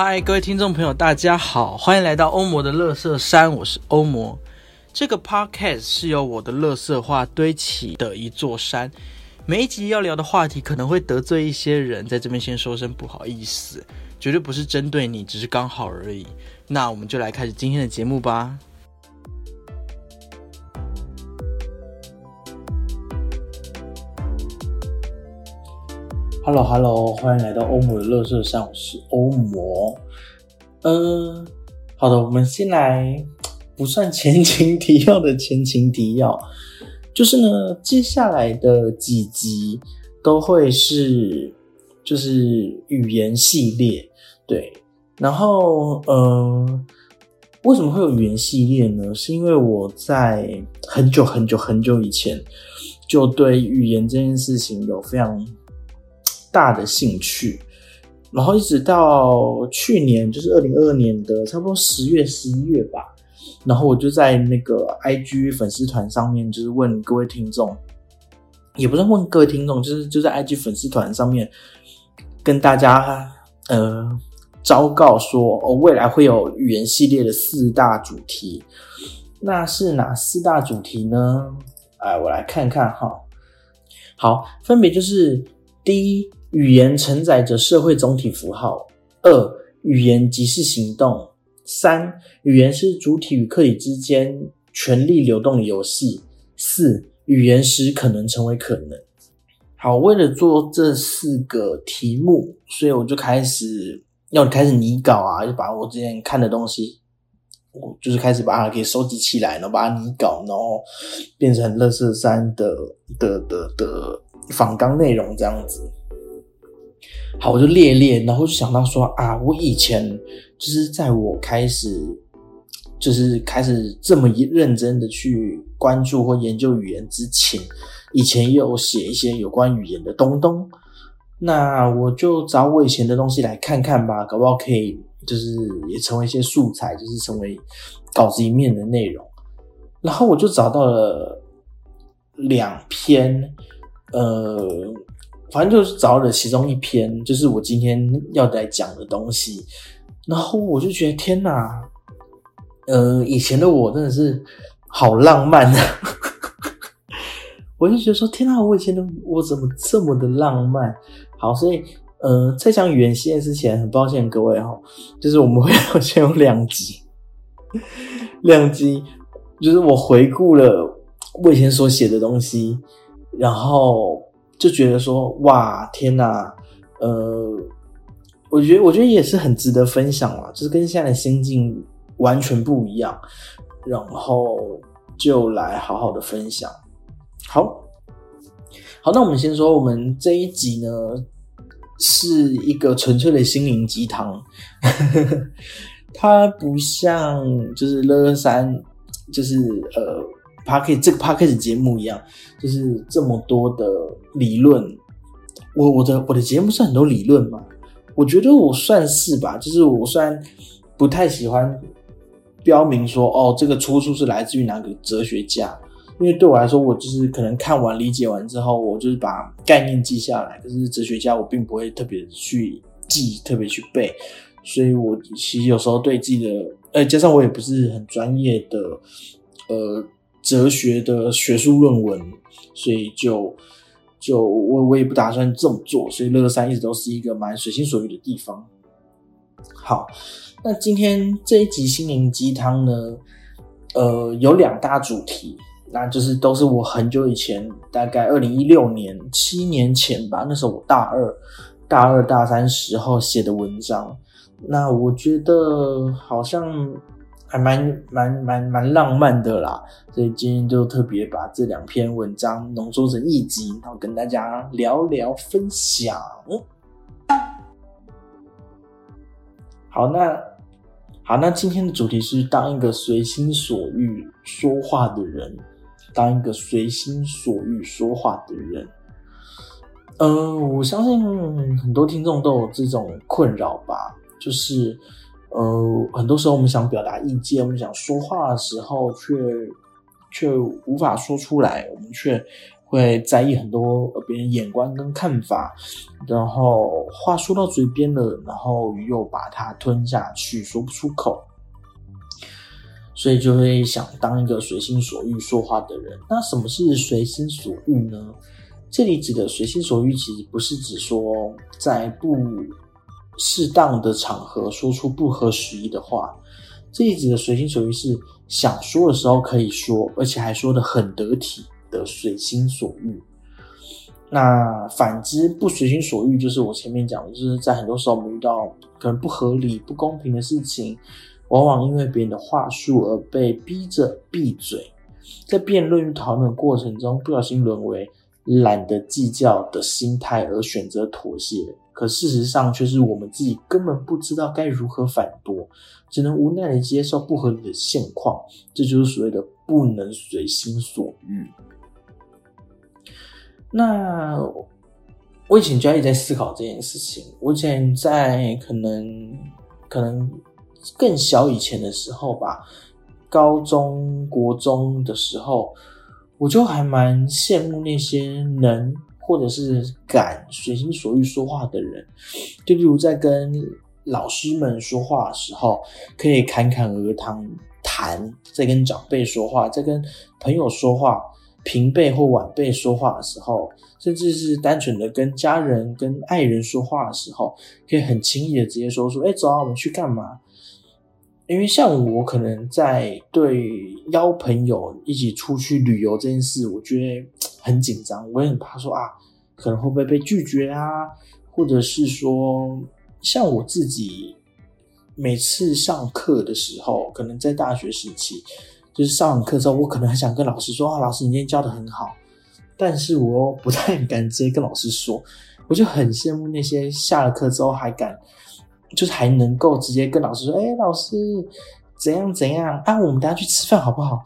嗨，各位听众朋友，大家好，欢迎来到欧魔的乐色山，我是欧魔。这个 podcast 是由我的乐色话堆起的一座山。每一集要聊的话题可能会得罪一些人，在这边先说声不好意思，绝对不是针对你，只是刚好而已。那我们就来开始今天的节目吧。Hello，Hello，欢迎来到欧姆的乐色山，我是欧魔。嗯，好的，我们先来不算前情提要的前情提要，就是呢，接下来的几集都会是就是语言系列，对。然后，嗯，为什么会有语言系列呢？是因为我在很久很久很久以前就对语言这件事情有非常。大的兴趣，然后一直到去年，就是二零二二年的差不多十月、十一月吧，然后我就在那个 IG 粉丝团上面，就是问各位听众，也不是问各位听众，就是就在 IG 粉丝团上面跟大家呃昭告说，哦，未来会有语言系列的四大主题，那是哪四大主题呢？哎，我来看看哈，好，分别就是第一。语言承载着社会总体符号。二、语言即是行动。三、语言是主体与客体之间权力流动的游戏。四、语言使可能成为可能。好，为了做这四个题目，所以我就开始要开始拟稿啊，就把我之前看的东西，我就是开始把它给收集起来，然后把它拟稿，然后变成乐色山的的的的访纲内容这样子。好，我就列列，然后就想到说啊，我以前就是在我开始，就是开始这么一认真的去关注或研究语言之前，以前也有写一些有关语言的东东。那我就找我以前的东西来看看吧，搞不好可以就是也成为一些素材，就是成为稿子一面的内容。然后我就找到了两篇，呃。反正就是找了其中一篇，就是我今天要来讲的东西，然后我就觉得天哪，呃，以前的我真的是好浪漫啊！我就觉得说天哪，我以前的我怎么这么的浪漫？好，所以呃，在讲语言系列之前，很抱歉各位哈，就是我们会 先有两集，两集就是我回顾了我以前所写的东西，然后。就觉得说哇天哪，呃，我觉得我觉得也是很值得分享啊，就是跟现在的心境完全不一样，然后就来好好的分享。好，好，那我们先说，我们这一集呢是一个纯粹的心灵鸡汤，它不像就是乐山，就是呃。P a r k 这个 p a r k 节目一样，就是这么多的理论。我我的我的节目算很多理论嘛？我觉得我算是吧。就是我虽然不太喜欢标明说哦，这个出处是来自于哪个哲学家，因为对我来说，我就是可能看完理解完之后，我就是把概念记下来。可是哲学家，我并不会特别去记，特别去背。所以我其实有时候对自己的，呃，加上我也不是很专业的，呃。哲学的学术论文，所以就就我我也不打算这么做，所以乐山一直都是一个蛮随心所欲的地方。好，那今天这一集心灵鸡汤呢，呃，有两大主题，那就是都是我很久以前，大概二零一六年七年前吧，那时候我大二、大二大三时候写的文章，那我觉得好像。还蛮蛮蛮蛮浪漫的啦，所以今天就特别把这两篇文章浓缩成一集，然后跟大家聊聊分享。好，那好，那今天的主题是当一个随心所欲说话的人，当一个随心所欲说话的人。嗯，我相信很多听众都有这种困扰吧，就是。呃，很多时候我们想表达意见，我们想说话的时候，却却无法说出来，我们却会在意很多别人眼光跟看法，然后话说到嘴边了，然后又把它吞下去，说不出口，所以就会想当一个随心所欲说话的人。那什么是随心所欲呢？这里指的随心所欲，其实不是指说在不适当的场合说出不合时宜的话。这里指的随心所欲是想说的时候可以说，而且还说的很得体的随心所欲。那反之不随心所欲，就是我前面讲的，就是在很多时候我们遇到可能不合理、不公平的事情，往往因为别人的话术而被逼着闭嘴，在辩论与讨论过程中不小心沦为。懒得计较的心态而选择妥协，可事实上却是我们自己根本不知道该如何反驳，只能无奈的接受不合理的现况。这就是所谓的不能随心所欲。那我以前就一直在思考这件事情。我以前在可能可能更小以前的时候吧，高中国中的时候。我就还蛮羡慕那些能或者是敢随心所欲说话的人，就例如在跟老师们说话的时候，可以侃侃而谈；谈在跟长辈说话，在跟朋友说话、平辈或晚辈说话的时候，甚至是单纯的跟家人、跟爱人说话的时候，可以很轻易的直接说说：“哎，走啊，我们去干嘛？”因为像我可能在对邀朋友一起出去旅游这件事，我觉得很紧张，我也很怕说啊，可能会不会被拒绝啊，或者是说，像我自己每次上课的时候，可能在大学时期，就是上完课之后，我可能很想跟老师说啊，老师你今天教的很好，但是我不太敢直接跟老师说，我就很羡慕那些下了课之后还敢。就是还能够直接跟老师说：“哎，老师怎样怎样啊？我们等下去吃饭好不好？”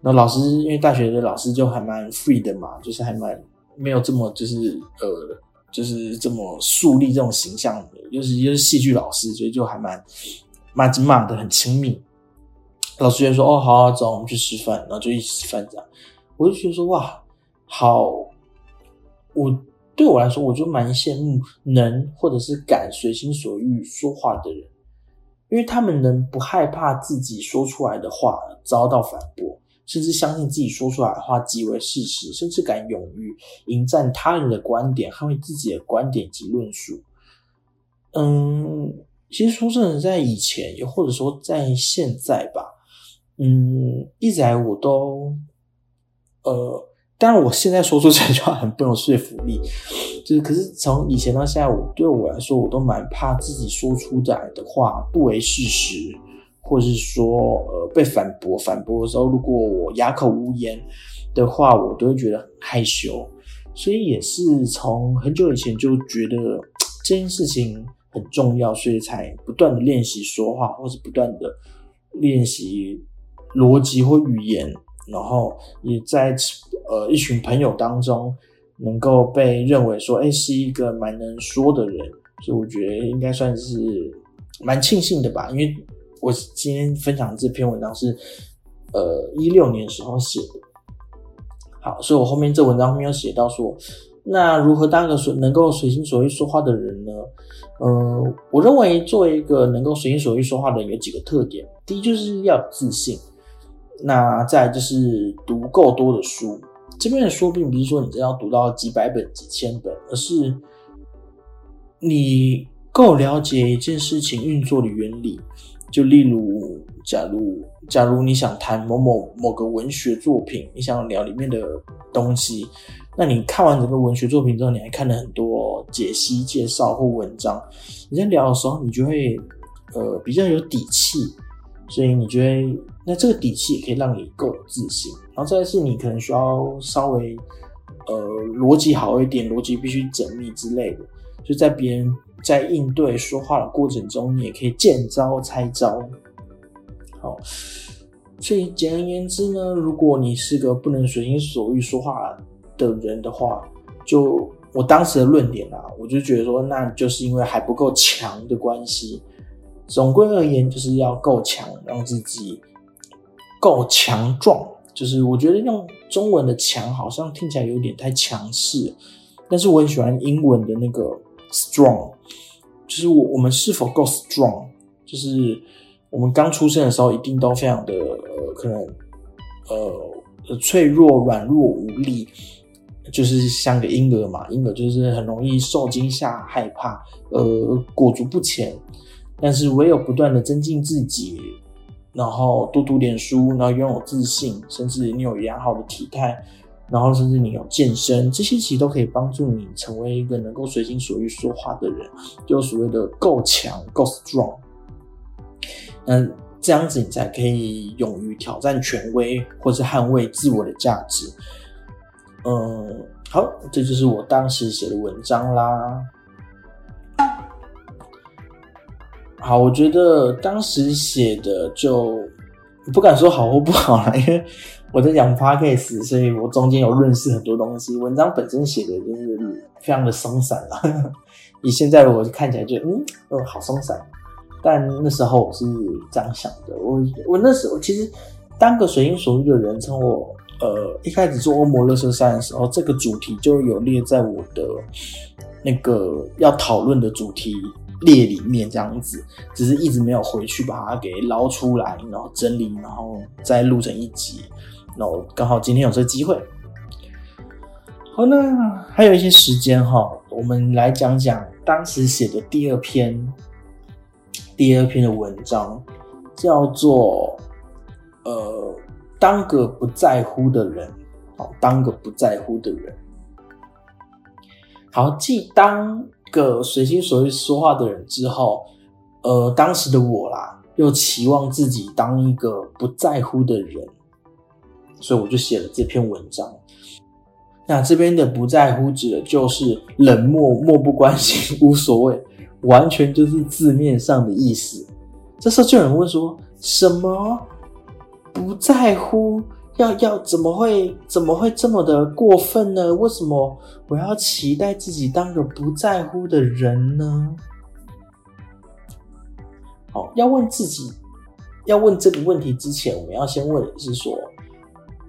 那老师因为大学的老师就还蛮 free 的嘛，就是还蛮没有这么就是呃，就是这么树立这种形象的，尤其就是戏剧老师，所以就还蛮蛮骂的很亲密。老师就说：“哦，好，走，我们去吃饭。”然后就一起吃饭这样。我就觉得说：“哇，好，我。”对我来说，我就蛮羡慕能或者是敢随心所欲说话的人，因为他们能不害怕自己说出来的话遭到反驳，甚至相信自己说出来的话即为事实，甚至敢勇于迎战他人的观点，捍卫自己的观点及论述。嗯，其实说真的，在以前，也或者说在现在吧，嗯，一直来我都，呃。当然，我现在说出这句话很不有说服力，就是可是从以前到现在，我对我来说，我都蛮怕自己说出来的话不为事实，或者是说呃被反驳。反驳的时候，如果我哑口无言的话，我都会觉得很害羞。所以也是从很久以前就觉得这件事情很重要，所以才不断的练习说话，或是不断的练习逻辑或语言。然后也在呃一群朋友当中，能够被认为说，哎，是一个蛮能说的人，所以我觉得应该算是蛮庆幸的吧。因为我今天分享这篇文章是呃一六年时候写的，好，所以我后面这文章后面有写到说，那如何当个随能够随心所欲说话的人呢？嗯，我认为作为一个能够随心所欲说话的人，有几个特点，第一就是要自信。那再就是读够多的书，这边的书并不是说你真要读到几百本、几千本，而是你够了解一件事情运作的原理。就例如，假如假如你想谈某某某个文学作品，你想聊里面的东西，那你看完整个文学作品之后，你还看了很多解析、介绍或文章，你在聊的时候，你就会呃比较有底气。所以你觉得，那这个底气也可以让你够有自信。然后再是，你可能需要稍微，呃，逻辑好一点，逻辑必须缜密之类的。就在别人在应对说话的过程中，你也可以见招拆招。好，所以简而言之呢，如果你是个不能随心所欲说话的人的话，就我当时的论点啊，我就觉得说，那就是因为还不够强的关系。总归而言，就是要够强，让自己够强壮，就是我觉得用中文的强好像听起来有点太强势，但是我很喜欢英文的那个 strong，就是我我们是否够 strong，就是我们刚出生的时候一定都非常的可能呃脆弱、软弱、无力。就是像个婴儿嘛，婴儿就是很容易受惊吓、害怕，呃，裹足不前。但是唯有不断的增进自己，然后多读点书，然后拥有自信，甚至你有良好的体态，然后甚至你有健身，这些其实都可以帮助你成为一个能够随心所欲说话的人，就所谓的够强、够 strong。那，这样子你才可以勇于挑战权威，或是捍卫自我的价值。嗯，好，这就是我当时写的文章啦。好，我觉得当时写的就不敢说好或不好啦，因为我在讲 podcast，所以我中间有认识很多东西。文章本身写的就是非常的松散了，以现在我看起来就嗯嗯好松散，但那时候我是这样想的。我我那时候其实当个随心所欲的人，从我。呃，一开始做欧摩乐色山的时候，这个主题就有列在我的那个要讨论的主题列里面，这样子，只是一直没有回去把它给捞出来，然后整理，然后再录成一集。那我刚好今天有这个机会，好，那还有一些时间哈，我们来讲讲当时写的第二篇，第二篇的文章，叫做呃。当个不在乎的人，好，当个不在乎的人，好，既当个随心所欲说话的人之后，呃，当时的我啦，又期望自己当一个不在乎的人，所以我就写了这篇文章。那这边的不在乎指的就是冷漠、漠不关心、无所谓，完全就是字面上的意思。这时候就有人问说：什么？不在乎，要要怎么会怎么会这么的过分呢？为什么我要期待自己当个不在乎的人呢？好，要问自己，要问这个问题之前，我们要先问的是说，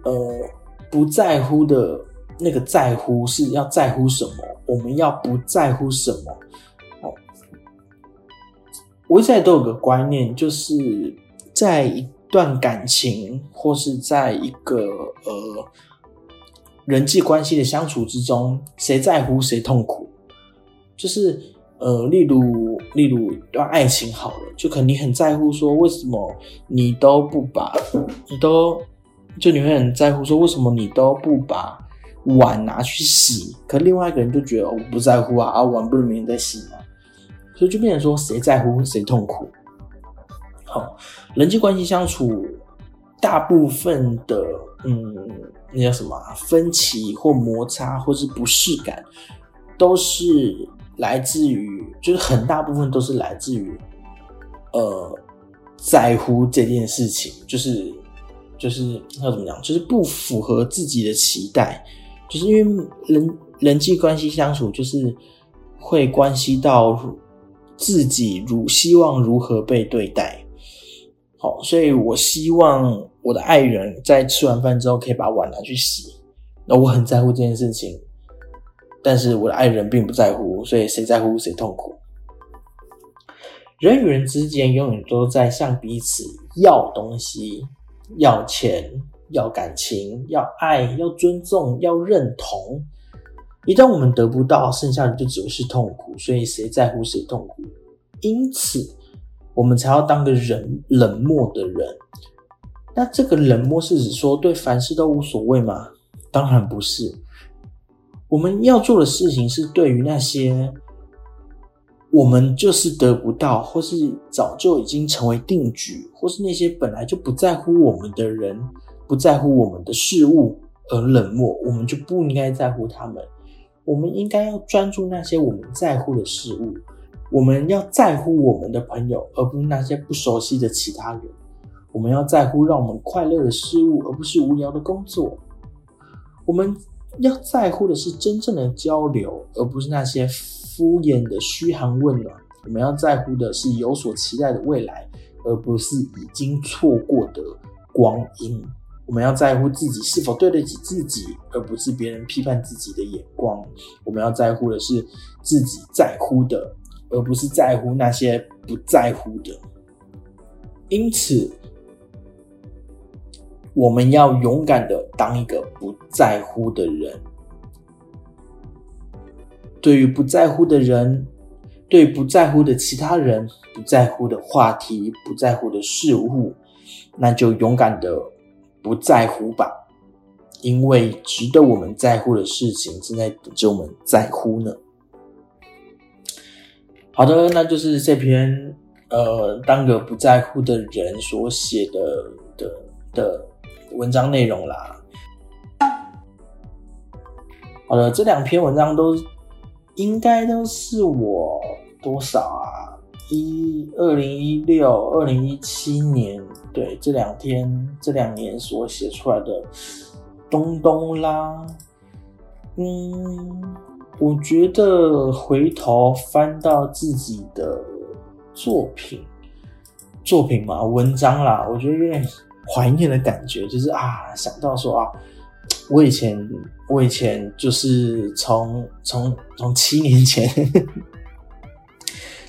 呃，不在乎的那个在乎是要在乎什么？我们要不在乎什么？哦，我一直都有个观念，就是在一。段感情，或是在一个呃人际关系的相处之中，谁在乎谁痛苦？就是呃，例如例如一段爱情好了，就可能你很在乎说，为什么你都不把，你都就你会很在乎说，为什么你都不把碗拿去洗？可另外一个人就觉得我不在乎啊，啊碗不是明天再洗吗？所以就变成说，谁在乎谁痛苦。好，人际关系相处，大部分的，嗯，那叫什么分歧或摩擦，或是不适感，都是来自于，就是很大部分都是来自于，呃，在乎这件事情，就是就是要怎么讲，就是不符合自己的期待，就是因为人人际关系相处，就是会关系到自己如希望如何被对待。好，所以我希望我的爱人在吃完饭之后可以把碗拿去洗。那我很在乎这件事情，但是我的爱人并不在乎，所以谁在乎谁痛苦。人与人之间永远都在向彼此要东西，要钱，要感情，要爱，要尊重，要认同。一旦我们得不到，剩下的就只会是痛苦。所以谁在乎谁痛苦？因此。我们才要当个人冷漠的人，那这个冷漠是指说对凡事都无所谓吗？当然不是。我们要做的事情是对于那些我们就是得不到，或是早就已经成为定局，或是那些本来就不在乎我们的人，不在乎我们的事物而冷漠，我们就不应该在乎他们。我们应该要专注那些我们在乎的事物。我们要在乎我们的朋友，而不是那些不熟悉的其他人。我们要在乎让我们快乐的事物，而不是无聊的工作。我们要在乎的是真正的交流，而不是那些敷衍的嘘寒问暖。我们要在乎的是有所期待的未来，而不是已经错过的光阴。我们要在乎自己是否对得起自己，而不是别人批判自己的眼光。我们要在乎的是自己在乎的，而不是在乎那些不在乎的。因此，我们要勇敢的当一个不在乎的人。对于不在乎的人，对不在乎的其他人，不在乎的话题，不在乎的事物，那就勇敢的不在乎吧，因为值得我们在乎的事情正在等着我们在乎呢。好的，那就是这篇呃，当个不在乎的人所写的的的文章内容啦。好的，这两篇文章都。应该都是我多少啊？一二零一六、二零一七年，对，这两天、这两年所写出来的东东啦。嗯，我觉得回头翻到自己的作品，作品嘛，文章啦，我觉得有点怀念的感觉，就是啊，想到说啊。我以前，我以前就是从从从七年前，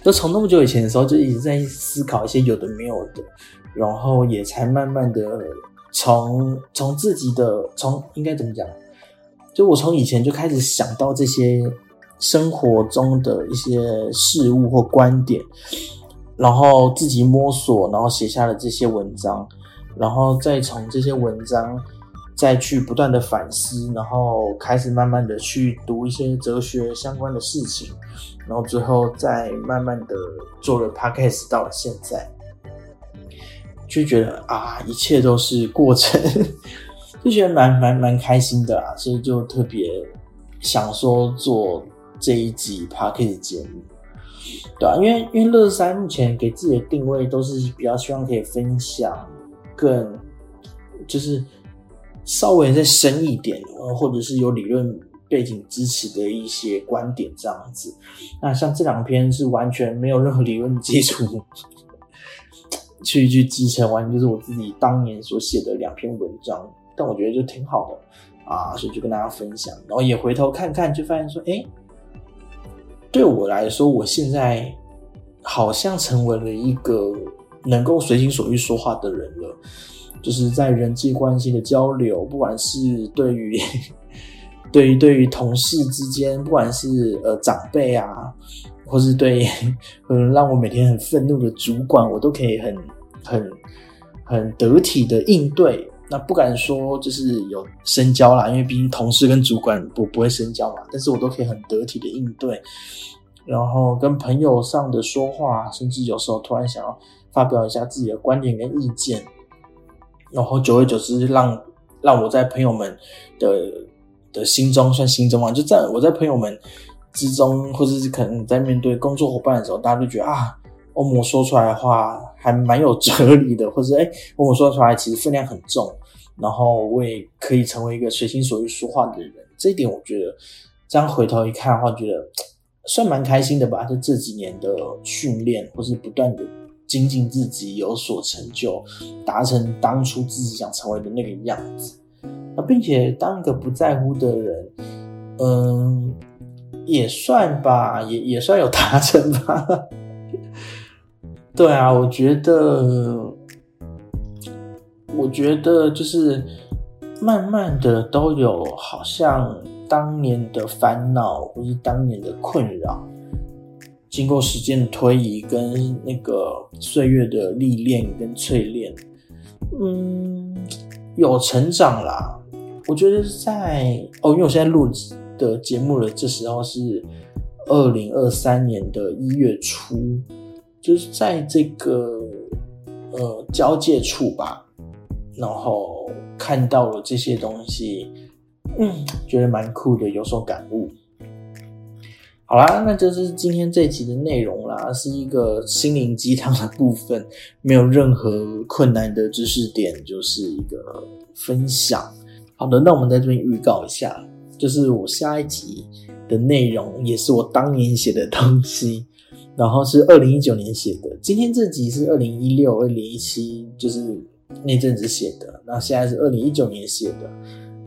就从那么久以前的时候，就一直在思考一些有的没有的，然后也才慢慢的从从自己的从应该怎么讲，就我从以前就开始想到这些生活中的一些事物或观点，然后自己摸索，然后写下了这些文章，然后再从这些文章。再去不断的反思，然后开始慢慢的去读一些哲学相关的事情，然后最后再慢慢的做了 podcast 到了现在，就觉得啊，一切都是过程，就觉得蛮蛮蛮开心的啊，所以就特别想说做这一集 podcast 节目，对啊，因为因为乐山目前给自己的定位都是比较希望可以分享更就是。稍微再深一点，呃，或者是有理论背景支持的一些观点这样子。那像这两篇是完全没有任何理论基础去 去支撑，完全就是我自己当年所写的两篇文章。但我觉得就挺好的啊，所以就跟大家分享。然后也回头看看，就发现说，哎，对我来说，我现在好像成为了一个能够随心所欲说话的人了。就是在人际关系的交流，不管是对于 对于对于同事之间，不管是呃长辈啊，或是对嗯 让我每天很愤怒的主管，我都可以很很很得体的应对。那不敢说就是有深交啦，因为毕竟同事跟主管不不会深交嘛，但是我都可以很得体的应对。然后跟朋友上的说话，甚至有时候突然想要发表一下自己的观点跟意见。然后久而久之，让让我在朋友们的的心中算心中嘛，就在我在朋友们之中，或者是可能在面对工作伙伴的时候，大家都觉得啊，欧姆说出来的话还蛮有哲理的，或者哎，欧摩说出来其实分量很重，然后我也可以成为一个随心所欲说话的人。这一点我觉得，这样回头一看的话，觉得算蛮开心的吧。就这几年的训练，或是不断的。精进自己，有所成就，达成当初自己想成为的那个样子，啊，并且当一个不在乎的人，嗯，也算吧，也也算有达成吧。对啊，我觉得，我觉得就是慢慢的都有，好像当年的烦恼或是当年的困扰。经过时间的推移，跟那个岁月的历练跟淬炼，嗯，有成长啦。我觉得在哦，因为我现在录的节目了，这时候是二零二三年的一月初，就是在这个呃交界处吧，然后看到了这些东西，嗯，觉得蛮酷的，有所感悟。好啦，那就是今天这集的内容啦，是一个心灵鸡汤的部分，没有任何困难的知识点，就是一个分享。好的，那我们在这边预告一下，就是我下一集的内容也是我当年写的东西，然后是二零一九年写的。今天这集是二零一六、二零一七，就是那阵子写的，那现在是二零一九年写的。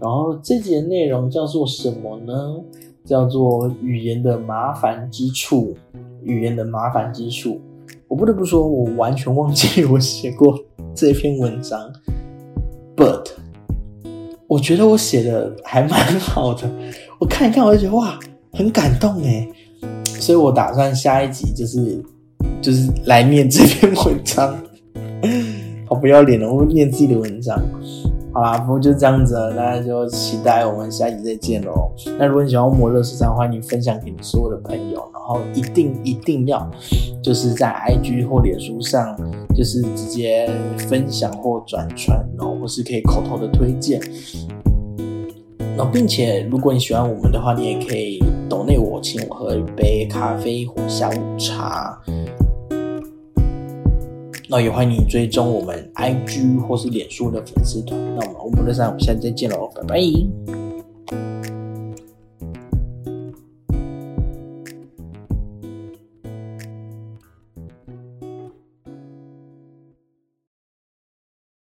然后这节内容叫做什么呢？叫做语言的麻烦之处。语言的麻烦之处，我不得不说，我完全忘记我写过这篇文章。But 我觉得我写的还蛮好的，我看一看，我就觉得哇，很感动哎。所以我打算下一集就是就是来念这篇文章。好不要脸哦，我念自己的文章。好啦，不过就这样子了，大家就期待我们下集再见喽。那如果你喜欢摩乐市场，欢迎分享给你所有的朋友，然后一定一定要就是在 IG 或脸书上，就是直接分享或转传，然后或是可以口头的推荐。然后，并且如果你喜欢我们的话，你也可以抖内我，请我喝一杯咖啡或下午茶。那也欢迎你追踪我们 IG 或是脸书的粉丝团。那我们欧姆乐山，我们下次再见喽，拜拜。